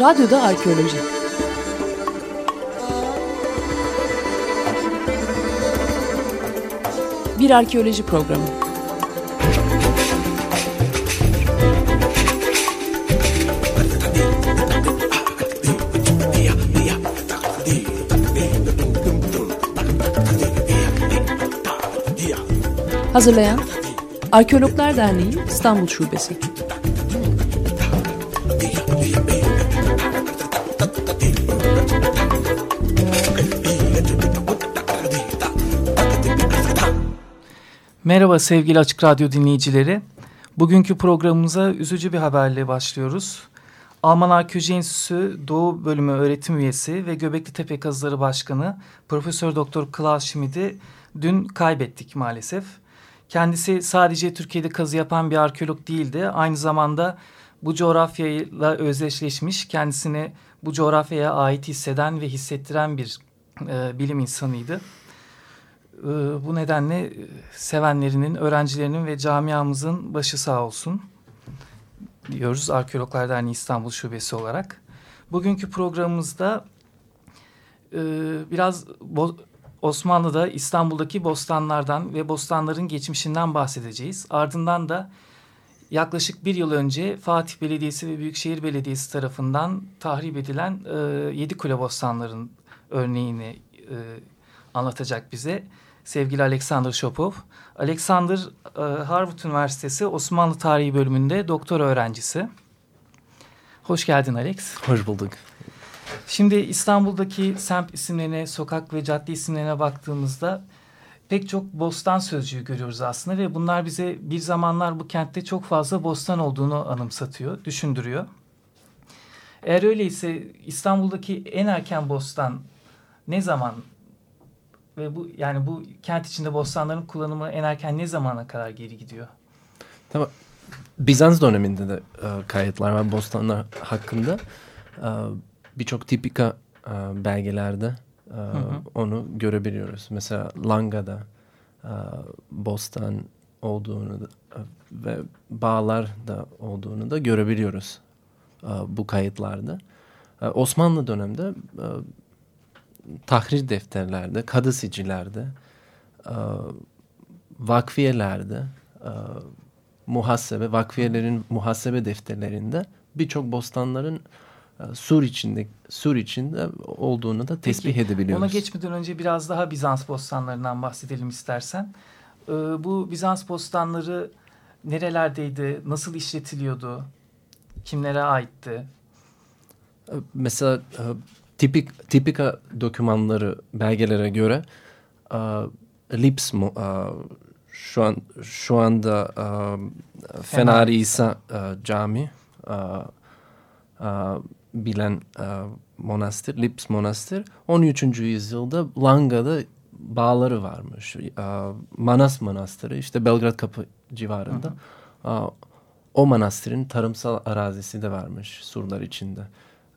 Radyoda Arkeoloji Bir arkeoloji programı. Hazırlayan Arkeologlar Derneği İstanbul Şubesi. Merhaba sevgili Açık Radyo dinleyicileri. Bugünkü programımıza üzücü bir haberle başlıyoruz. Alman Arkeoloji Enstitüsü Doğu Bölümü öğretim üyesi ve Göbekli Tepe Kazıları Başkanı Profesör Doktor Klaus Schmid'i dün kaybettik maalesef. Kendisi sadece Türkiye'de kazı yapan bir arkeolog değildi. Aynı zamanda bu coğrafyayla özdeşleşmiş, kendisini bu coğrafyaya ait hisseden ve hissettiren bir e, bilim insanıydı. E, bu nedenle e, sevenlerinin, öğrencilerinin ve camiamızın başı sağ olsun diyoruz Arkeologlar Derneği İstanbul Şubesi olarak. Bugünkü programımızda e, biraz Osmanlı'da İstanbul'daki bostanlardan ve bostanların geçmişinden bahsedeceğiz. Ardından da yaklaşık bir yıl önce Fatih Belediyesi ve Büyükşehir Belediyesi tarafından tahrip edilen e, Yedikule bostanların örneğini e, anlatacak bize sevgili Alexander Şopov. Alexander e, Harvard Üniversitesi Osmanlı Tarihi bölümünde doktor öğrencisi. Hoş geldin Alex. Hoş bulduk. Şimdi İstanbul'daki semt isimlerine, sokak ve cadde isimlerine baktığımızda pek çok bostan sözcüğü görüyoruz aslında ve bunlar bize bir zamanlar bu kentte çok fazla bostan olduğunu anımsatıyor, düşündürüyor. Eğer öyleyse İstanbul'daki en erken bostan ne zaman ve bu yani bu kent içinde bostanların kullanımı en erken ne zamana kadar geri gidiyor? Tamam. Bizans döneminde de e, kayıtlar var bostanlar hakkında. E, Birçok tipika e, belgelerde e, hı hı. onu görebiliyoruz. Mesela Langa'da e, bostan olduğunu da, e, ve bağlar da olduğunu da görebiliyoruz e, bu kayıtlarda. E, Osmanlı döneminde e, tahrir defterlerde, kadı sicilerde, e, vakfiyelerde, e, muhasebe, vakfiyelerin muhasebe defterlerinde birçok bostanların e, sur içinde sur içinde olduğunu da tespit Peki, edebiliyoruz. Ona geçmeden önce biraz daha Bizans bostanlarından bahsedelim istersen. Ee, bu Bizans bostanları nerelerdeydi? Nasıl işletiliyordu? Kimlere aitti? E, mesela e, tipik tipika dokümanları belgelere göre uh, Lips uh, şu an şu anda uh, Fenari İsa uh, Cami uh, uh, bilen uh, monastır Lips Monastır 13. yüzyılda Langa'da bağları varmış. Uh, Manas Manastırı işte Belgrad Kapı civarında. Hı hı. Uh, o manastırın tarımsal arazisi de varmış surlar içinde.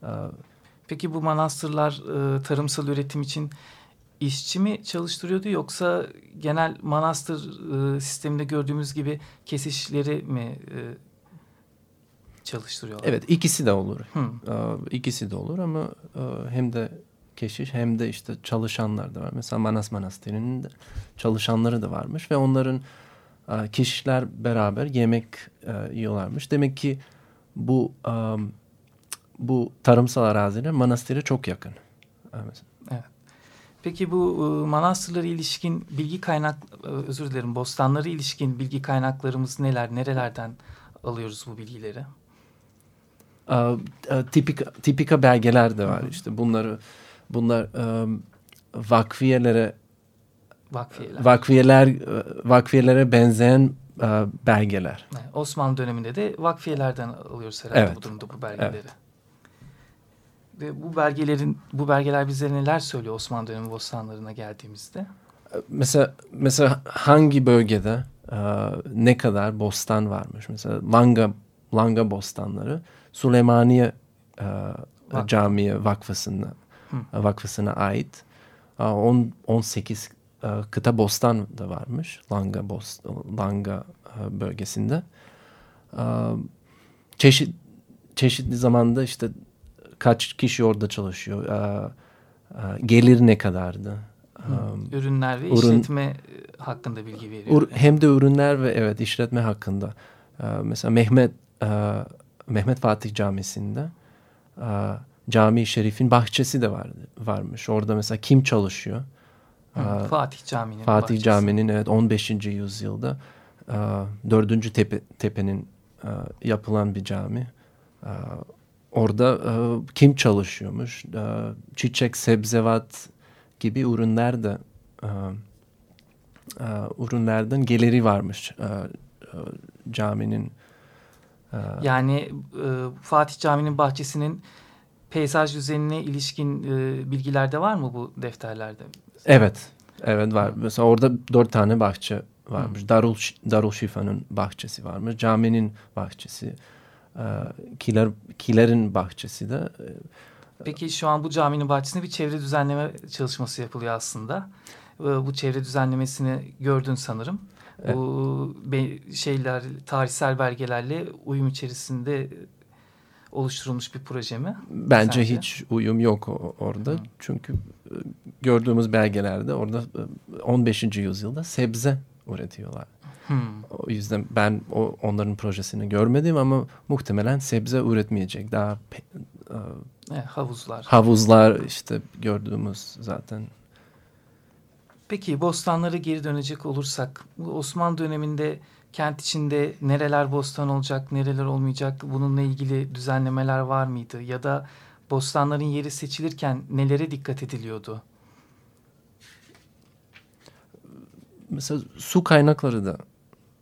Uh, Peki bu manastırlar e, tarımsal üretim için işçi mi çalıştırıyordu yoksa genel manastır e, sisteminde gördüğümüz gibi kesişleri mi e, çalıştırıyorlar? Evet ikisi de olur. Hmm. E, ikisi de olur ama e, hem de keşiş hem de işte çalışanlar da var. Mesela Manas Manastırı'nın da çalışanları da varmış ve onların e, keşişler beraber yemek e, yiyorlarmış. Demek ki bu e, bu tarımsal araziler manastıra çok yakın. Evet. evet. Peki bu e, manastırlara ilişkin bilgi kaynak, e, özür dilerim, bostanlara ilişkin bilgi kaynaklarımız neler? Nerelerden alıyoruz bu bilgileri? Uh, tipika, tipika belgeler de var. Hı -hı. İşte bunları bunlar um, vakfiyelere vakfiyeler. vakfiyeler vakfiyelere benzeyen belgeler. Osmanlı döneminde de vakfiyelerden alıyoruz herhalde evet. bu durumda bu belgeleri. Evet. Ve bu belgelerin bu belgeler bize neler söylüyor Osmanlı dönemi bostanlarına geldiğimizde? Mesela mesela hangi bölgede e, ne kadar bostan varmış? Mesela Langa Langa bostanları Süleymaniye e, Vakfı. Camii Vakfı'sına vakfısına ait. E, 10 18 e, kıta bostan da varmış Langa bost Langa e, bölgesinde. E, çeşit çeşitli zamanda işte kaç kişi orada çalışıyor, e, e, gelir ne kadardı. Um, Ürünler ve ürün, işletme hakkında bilgi veriyor. Ur, hem de ürünler ve evet işletme hakkında. E, mesela Mehmet e, Mehmet Fatih Camisi'nde e, Cami-i Şerif'in bahçesi de vardı, varmış. Orada mesela kim çalışıyor? Hı, Fatih Camii'nin Fatih bahçesi. Camii'nin evet 15. yüzyılda e, 4. Tepe, tepenin yapılan bir cami. Orada e, kim çalışıyormuş? E, çiçek, sebzevat gibi ürünler de e, e, ürünlerden geliri varmış e, e, caminin. E, yani e, Fatih Camii'nin bahçesinin peyzaj düzenine ilişkin e, bilgiler de var mı bu defterlerde? Evet, evet var. Mesela orada dört tane bahçe varmış. Hı. Darul, Darul Şifa'nın bahçesi varmış. Caminin bahçesi. E, kiler, kilerin bahçesi de. E, Peki şu an bu caminin bahçesinde bir çevre düzenleme çalışması yapılıyor aslında. E, bu çevre düzenlemesini gördün sanırım. Evet. Bu şeyler, tarihsel belgelerle uyum içerisinde oluşturulmuş bir proje mi? Bence sence? hiç uyum yok orada. Hı. Çünkü e, gördüğümüz belgelerde orada 15. E, yüzyılda sebze üretiyorlar. Hmm. O yüzden ben o, onların projesini görmedim ama muhtemelen sebze üretmeyecek. Daha e, havuzlar. Havuzlar işte gördüğümüz zaten. Peki bostanlara geri dönecek olursak Osmanlı döneminde kent içinde nereler bostan olacak, nereler olmayacak bununla ilgili düzenlemeler var mıydı? Ya da bostanların yeri seçilirken nelere dikkat ediliyordu? Mesela su kaynakları da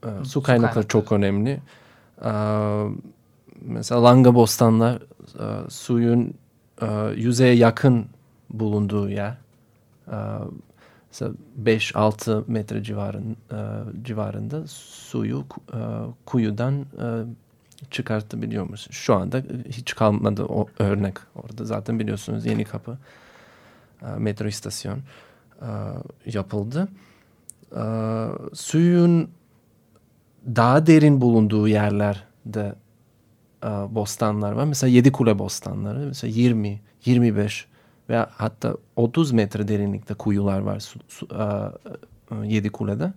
e, su, su kaynakları, kaynakları çok önemli. E, mesela langa bostanlar e, suyun e, yüzeye yakın bulunduğu yer. E, 5-6 metre civarın, e, civarında suyu e, kuyudan e, çıkartabiliyormuş. Şu anda hiç kalmadı o örnek orada. Zaten biliyorsunuz Yeni Kapı e, metro istasyon e, yapıldı. E, suyun daha derin bulunduğu yerlerde e, bostanlar var. Mesela Yedi Kule bostanları. Mesela 20, 25 veya hatta 30 metre derinlikte kuyular var su, su, a, Yedi Kule'de.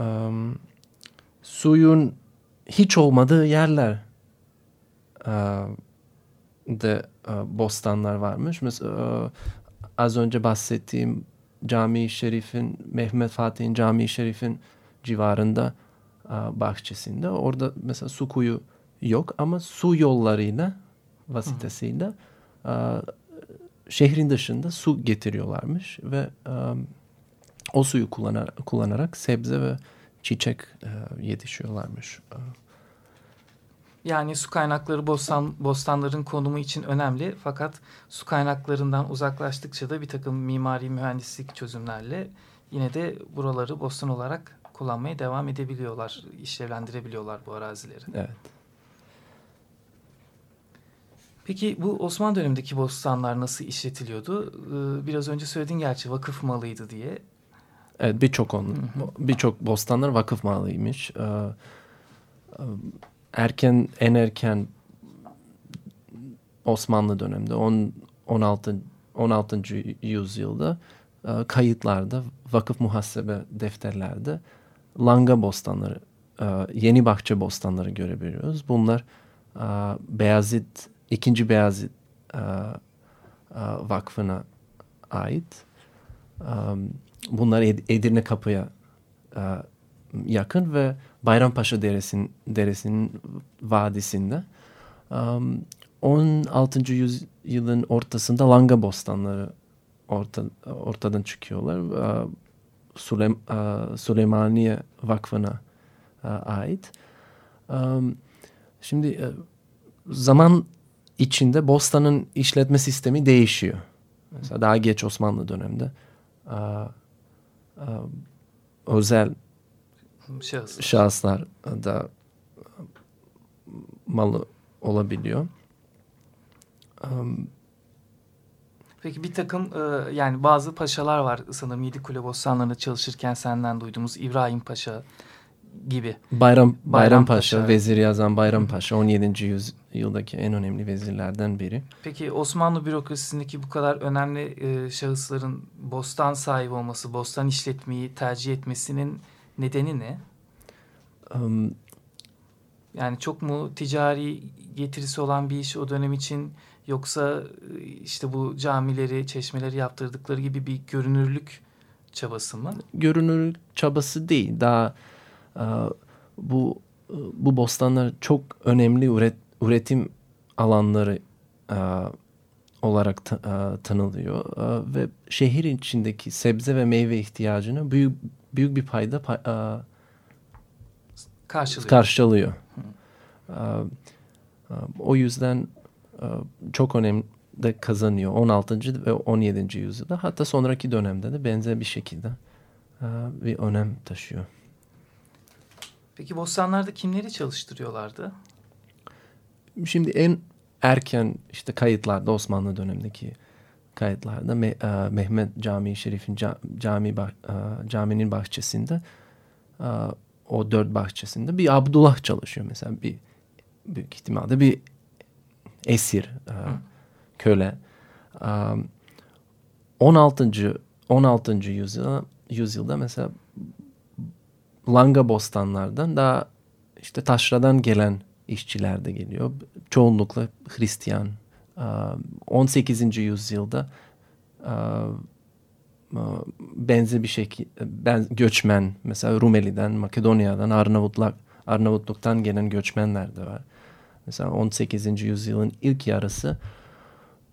Um, suyun hiç olmadığı yerler a, de a, bostanlar varmış. Mesela az önce bahsettiğim Cami-i Şerif'in, Mehmet Fatih'in Cami-i Şerif'in civarında bahçesinde. Orada mesela su kuyu yok ama su yollarıyla vasıtasıyla a, şehrin dışında su getiriyorlarmış ve um, o suyu kullanarak, sebze ve çiçek yetişiyorlarmış. Yani su kaynakları bostan, bostanların konumu için önemli fakat su kaynaklarından uzaklaştıkça da bir takım mimari mühendislik çözümlerle yine de buraları bostan olarak kullanmaya devam edebiliyorlar, işlevlendirebiliyorlar bu arazileri. Evet. Peki bu Osmanlı dönemindeki bostanlar nasıl işletiliyordu? Ee, biraz önce söyledin gerçi vakıf malıydı diye. Evet birçok birçok bostanlar vakıf malıymış. Ee, e, erken en erken Osmanlı döneminde 10 16 16. yüzyılda e, kayıtlarda vakıf muhasebe defterlerde langa bostanları e, yeni bahçe bostanları görebiliyoruz. Bunlar Beyazıt İkinci Beyazıt uh, Vakfı'na ait. Bunlar Edirne Kapı'ya yakın ve Bayrampaşa Deresi'nin Deresi'nin vadisinde. Um, 16. yüzyılın ortasında Langa bostanları orta, ortadan çıkıyorlar. Süleym uh, Süleymaniye Vakfı'na ait. Şimdi uh, zaman içinde Bostan'ın işletme sistemi değişiyor. Mesela daha geç Osmanlı döneminde özel Şahıslar. şahıslar da malı olabiliyor. Peki bir takım e, yani bazı paşalar var sanırım Yedi Kule Bostanları'nda çalışırken senden duyduğumuz İbrahim Paşa gibi. Bayram Bayram, Paşa, Paşa, Vezir Yazan Bayram Paşa 17. Yüz, yıldaki en önemli vezirlerden biri. Peki Osmanlı bürokrasisindeki bu kadar önemli e, şahısların bostan sahibi olması, bostan işletmeyi tercih etmesinin nedeni ne? Um, Yani çok mu ticari getirisi olan bir iş o dönem için yoksa e, işte bu camileri, çeşmeleri yaptırdıkları gibi bir görünürlük çabası mı? görünür çabası değil. Daha e, bu bu bostanlar çok önemli üret, üretim alanları e, olarak ta, e, tanılıyor E, ve şehir içindeki sebze ve meyve ihtiyacını büyük büyük bir payda pa, e, Karşılıyor. karşılıyor. E, e, o yüzden e, çok önemli kazanıyor 16. ve 17. yüzyılda hatta sonraki dönemde de benzer bir şekilde e, bir önem taşıyor. Peki bostanlarda kimleri çalıştırıyorlardı? Şimdi en erken işte kayıtlarda Osmanlı dönemindeki kayıtlarda Me- e, Mehmet Camii Şerif'in ca- cami bah- e, caminin bahçesinde o dört bahçesinde bir Abdullah çalışıyor mesela bir büyük ihtimalle bir esir e, köle. E, 16. 16. yüzyılda, yüzyılda mesela langa bostanlardan daha işte taşradan gelen işçiler de geliyor. Çoğunlukla Hristiyan. Ee, 18. yüzyılda e, e, benzer bir şekilde ben, göçmen mesela Rumeli'den, Makedonya'dan, Arnavutluk, Arnavutluk'tan gelen göçmenler de var. Mesela 18. yüzyılın ilk yarısı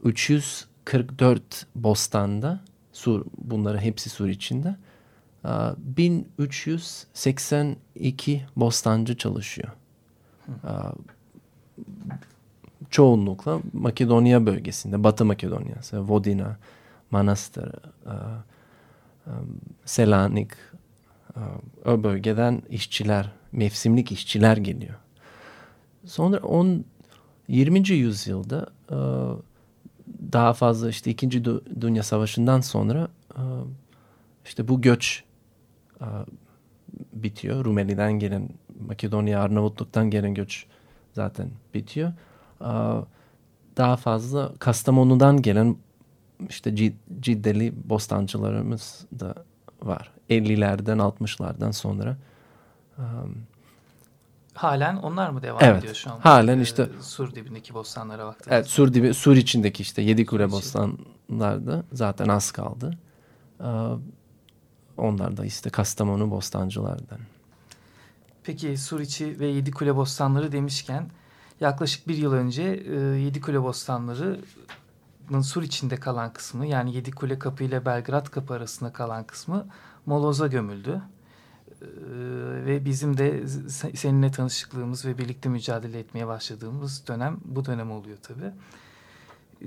344 bostanda Sur, bunları hepsi Sur içinde. e, 1382 bostancı çalışıyor. E, Çoğunlukla Makedonya bölgesinde, Batı Makedonya, Vodina, Manastır, e, e, Selanik, e, o bölgeden işçiler, mevsimlik işçiler geliyor. Sonra 10 20. yüzyılda e, daha fazla işte 2. Dü- Dünya Savaşı'ndan sonra e, işte bu göç e, bitiyor. Rumeli'den gelen, Makedonya, Arnavutluk'tan gelen göç zaten bitiyor. Daha fazla Kastamonu'dan gelen işte Cid- Ciddeli bostancılarımız da var. 50'lerden 60'lardan sonra. E, Halen onlar mı devam Evet, ediyor şu an? halen Ee, işte- Sur dibindeki bostanlara baktığınızda. Evet sur dibi sur içindeki işte Yedikule Sur içi. bostanlarda zaten az kaldı. Ee, onlar da işte Kastamonu bostancılardan. Peki Suriçi ve Yedikule Bostanları demişken yaklaşık bir yıl önce e, Yedikule Bostanları'nın Sur içinde kalan kısmı yani Yedikule Kapı ile Belgrad Kapı arasında kalan kısmı Moloz'a gömüldü. E, ve bizim de se- seninle tanışıklığımız ve birlikte mücadele etmeye başladığımız dönem bu dönem oluyor tabii.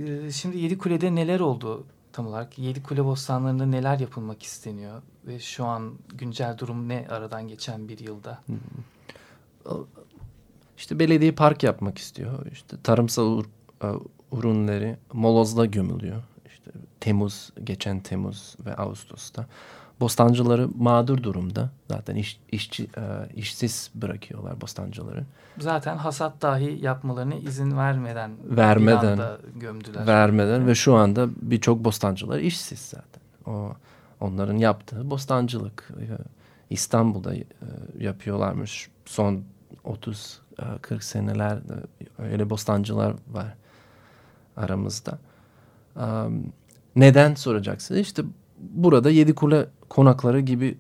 E, şimdi Yedikule'de neler oldu tam olarak? Yedikule Bostanları'nda neler yapılmak isteniyor? Ve şu an güncel durum ne aradan geçen bir yılda? İşte belediye park yapmak istiyor. İşte tarımsal e, ürünleri molozla gömülüyor. İşte Temmuz, geçen Temmuz ve Ağustos'ta. Bostancıları mağdur durumda. Zaten iş, işçi, e, işsiz bırakıyorlar bostancıları. Zaten hasat dahi yapmalarına izin vermeden Vermeden. gömdüler. vermeden ve şu anda birçok bostancılar işsiz zaten. O onların yaptığı bostancılık e, İstanbul'da e, yapıyorlarmış son 30 e, 40 seneler öyle bostancılar var aramızda. Neden soracaksınız? İşte burada Yedikule konakları gibi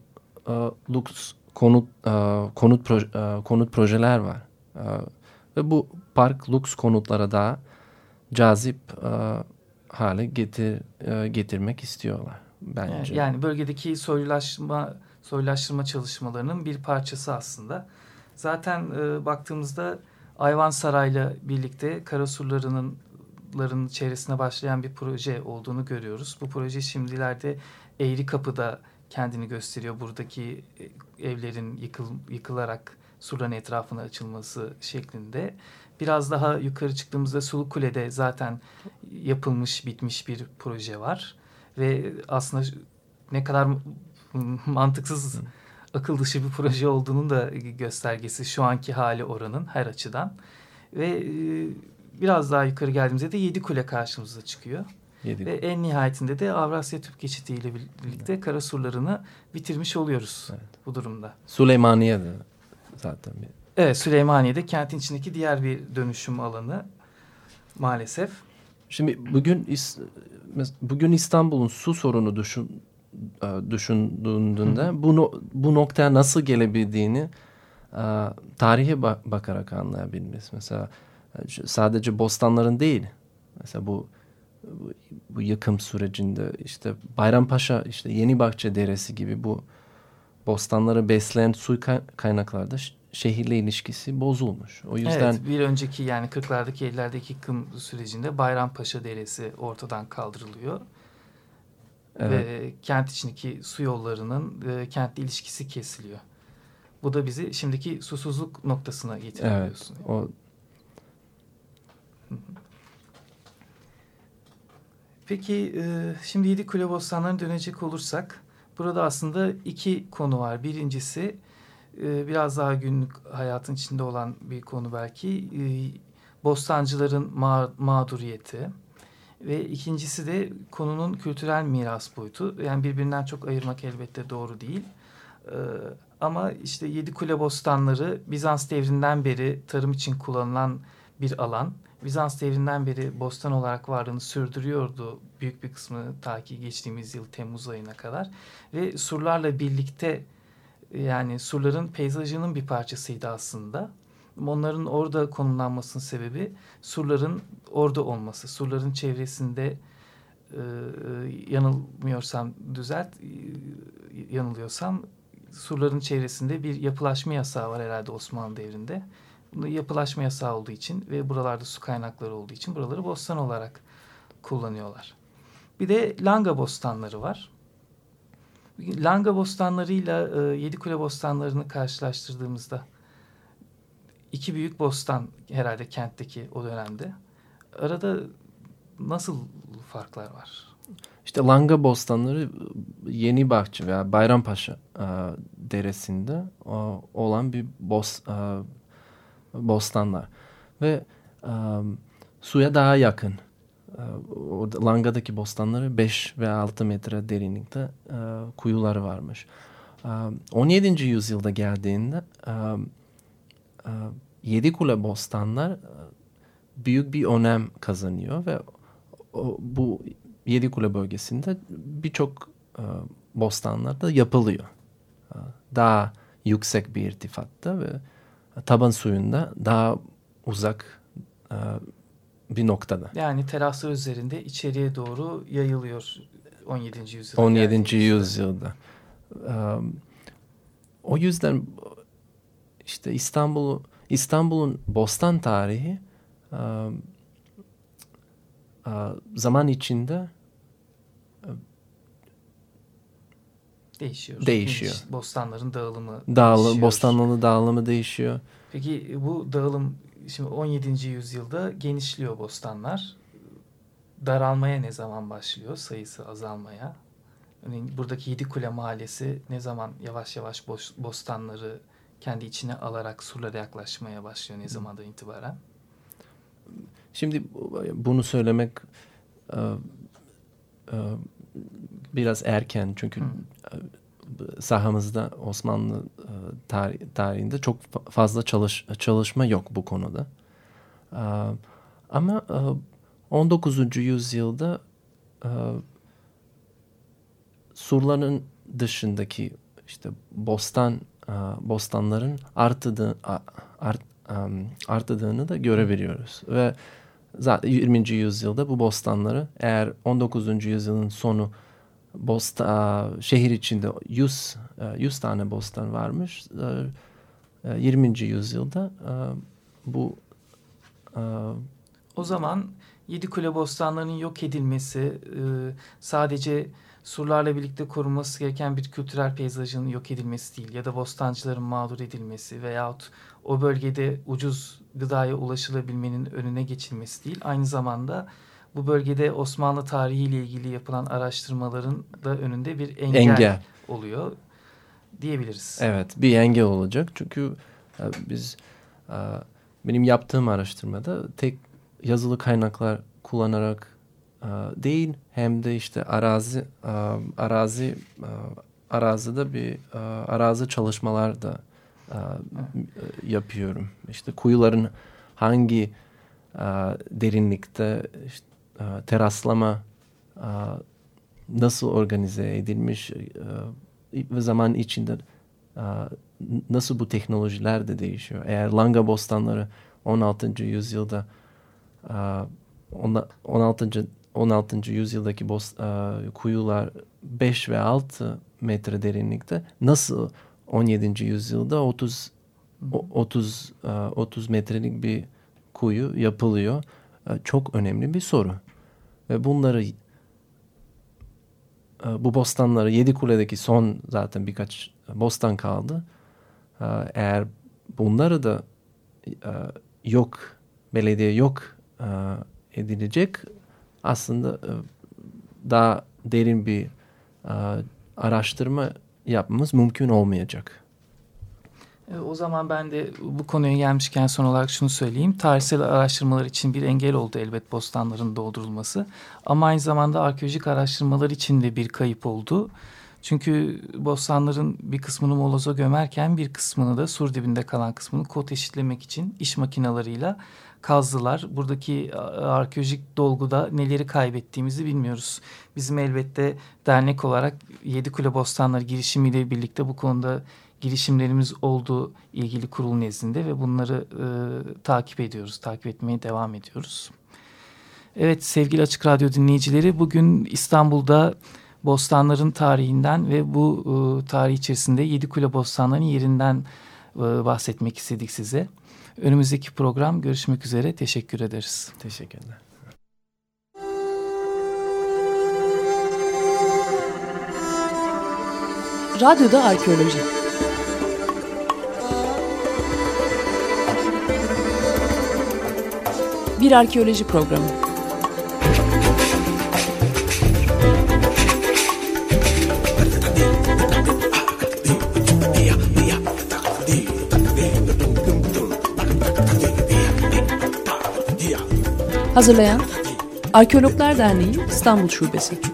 e, lüks konut e, konut proje- e, konut projeler var. E, ve bu park lüks konutlara daha cazip e, hale getir e, getirmek istiyorlar bence. Yani bölgedeki soylulaşma soylulaştırma çalışmalarının bir parçası aslında. Zaten e, baktığımızda Ayvansaray'la birlikte Karasurları'nın ların çevresine başlayan bir proje olduğunu görüyoruz. Bu proje şimdilerde Eğri Kapı'da kendini gösteriyor. Buradaki e, evlerin yıkıl, yıkılarak surların etrafına açılması şeklinde. Biraz daha yukarı çıktığımızda Sulu Kule'de zaten yapılmış, bitmiş bir proje var. Ve aslında ne kadar mantıksız, akıl dışı bir proje olduğunun da göstergesi şu anki hali oranın her açıdan. Ve e, biraz daha yukarı geldiğimizde de Yedi Kule karşımıza çıkıyor. Yedi. Ve en nihayetinde de Avrasya Tüp Geçidi ile birlikte kara surlarını bitirmiş oluyoruz Evet. bu durumda. Süleymaniye de zaten bir Evet Süleymaniye'de kentin içindeki diğer bir dönüşüm alanı maalesef. Şimdi bugün bugün İstanbul'un su sorunu düşün, e, düşündüğünde bu bu noktaya nasıl gelebildiğini e, tarihe ba- bakarak anlayabiliriz. Mesela e, sadece bostanların değil. Mesela bu bu, bu yıkım sürecinde işte Bayrampaşa işte Yenibahçe Deresi gibi bu bostanları besleyen su kay- kaynaklarda şehirle ilişkisi bozulmuş. O yüzden Evet bir önceki yani 40'lardaki 50'lerdeki yıkım sürecinde Bayrampaşa Deresi ortadan kaldırılıyor. Evet. Ve kent içindeki su yollarının e, kentle ilişkisi kesiliyor. Bu da bizi şimdiki susuzluk noktasına getiriyor Evet, diyorsun. o Peki e, şimdi Yedi Kule Bostanları'na dönecek olursak burada aslında iki konu var. Birincisi e, biraz daha günlük hayatın içinde olan bir konu belki e, bostancıların ma- mağduriyeti ve ikincisi de konunun kültürel miras boyutu. Yani birbirinden çok ayırmak elbette doğru değil. E, ama işte Yedi Kule Bostanları Bizans devrinden beri tarım için kullanılan bir alan. Bizans devrinden beri bostan olarak varlığını sürdürüyordu büyük bir kısmı ta ki geçtiğimiz yıl Temmuz ayına kadar. Ve surlarla birlikte yani surların peyzajının bir parçasıydı aslında. Onların orada konumlanmasının sebebi surların orada olması. Surların çevresinde e, yanılmıyorsam düzelt, e, yanılıyorsam surların çevresinde bir yapılaşma yasağı var herhalde Osmanlı devrinde. Yapılaşma yasağı olduğu için ve buralarda su kaynakları olduğu için buraları bostan olarak kullanıyorlar. Bir de langa bostanları var. Langa bostanlarıyla e, Yedikule bostanlarını karşılaştırdığımızda iki büyük bostan herhalde kentteki o dönemde. Arada nasıl farklar var? İşte Langa Bostanları Yeni Bahçe veya Bayrampaşa e, deresinde e, olan bir bos, e, bostanlar ve e, suya daha yakın. Orada Langa'daki bostanları 5 ve 6 metre derinlikte e, kuyuları varmış. E, 17. yüzyılda geldiğinde e, e, Yedikule bostanlar e, büyük bir önem kazanıyor ve o, bu Yedikule bölgesinde birçok e, bostanlarda yapılıyor. E, daha yüksek bir irtifatta ve taban suyunda daha uzak e, bir noktada. Yani teraslar üzerinde içeriye doğru yayılıyor 17. yüzyılda. 17. geldiğimizde. yüzyılda. E, o yüzden işte İstanbul İstanbul'un bostan tarihi e, e, zaman içinde Değişiyor. Değişiyor. Geniş Bostanların dağılımı dağılı, değişiyor. bostanlı dağılımı değişiyor. Peki bu dağılım şimdi 17. yüzyılda genişliyor bostanlar. Daralmaya ne zaman başlıyor? Sayısı azalmaya. Örneğin buradaki Yedikule Mahallesi ne zaman yavaş yavaş boş, bostanları kendi içine alarak surlara yaklaşmaya başlıyor ne zamandan itibaren? Şimdi bunu söylemek e, e, biraz erken çünkü Hı. e, sahamızda Osmanlı e, tarih, tarihinde çok fa- fazla çalış, çalışma yok bu konuda. E, ama e, 19. yüzyılda surların dışındaki işte bostan bostanların artıdı, a- art, arttığını da görebiliyoruz. Ve zaten 20. yüzyılda bu bostanları eğer 19. yüzyılın sonu bosta, şehir içinde 100, e, 100 tane bostan varmış. E, e, 20. yüzyılda bu O zaman Yedikule bostanlarının yok edilmesi e, sadece surlarla birlikte korunması gereken bir kültürel peyzajın yok edilmesi değil ya da bostancıların mağdur edilmesi veyahut o bölgede ucuz gıdaya ulaşılabilmenin önüne geçilmesi değil. Aynı zamanda bu bölgede Osmanlı tarihiyle ilgili yapılan araştırmaların da önünde bir engel, engel. oluyor diyebiliriz. Evet bir engel olacak çünkü e, biz e, benim yaptığım araştırmada tek yazılı kaynaklar kullanarak e, değil hem de işte arazi arazi arazide bir arazi çalışmalar da yapıyorum. İşte kuyuların hangi derinlikte işte, teraslama e, nasıl organize edilmiş e, ve zaman içinde e, nasıl bu teknolojiler de değişiyor. Eğer langa bostanları 16. yüzyılda 16. 16. yüzyıldaki bost, kuyular 5 ve 6 metre derinlikte nasıl 17. yüzyılda 30 30 30 metrelik bir kuyu yapılıyor. Çok önemli bir soru. Ve bunları bu bostanları Yedi Kule'deki son zaten birkaç bostan kaldı. Eğer bunları da yok belediye yok edilecek aslında daha derin bir araştırma yapmamız mümkün olmayacak. E, o zaman ben de bu konuya gelmişken son olarak şunu söyleyeyim. Tarihsel araştırmalar için bir engel oldu elbet bostanların doldurulması. Ama aynı zamanda arkeolojik araştırmalar için de bir kayıp oldu. Çünkü bostanların bir kısmını moloza gömerken bir kısmını da sur dibinde kalan kısmını kot eşitlemek için iş makinalarıyla kazdılar. Buradaki arkeolojik dolguda neleri kaybettiğimizi bilmiyoruz. Bizim elbette dernek olarak Yedikule Bostanları girişimiyle birlikte bu konuda girişimlerimiz olduğu ilgili kurul nezdinde ve bunları e, takip ediyoruz, takip etmeye devam ediyoruz. Evet sevgili Açık Radyo dinleyicileri bugün İstanbul'da bostanların tarihinden ve bu e, tarih içerisinde Yedikule Bostanları'nın yerinden e, bahsetmek istedik size. Önümüzdeki program görüşmek üzere. Teşekkür ederiz. Teşekkürler. Radyoda Arkeoloji Bir arkeoloji programı. Hazırlayan Arkeologlar Derneği İstanbul Şubesi.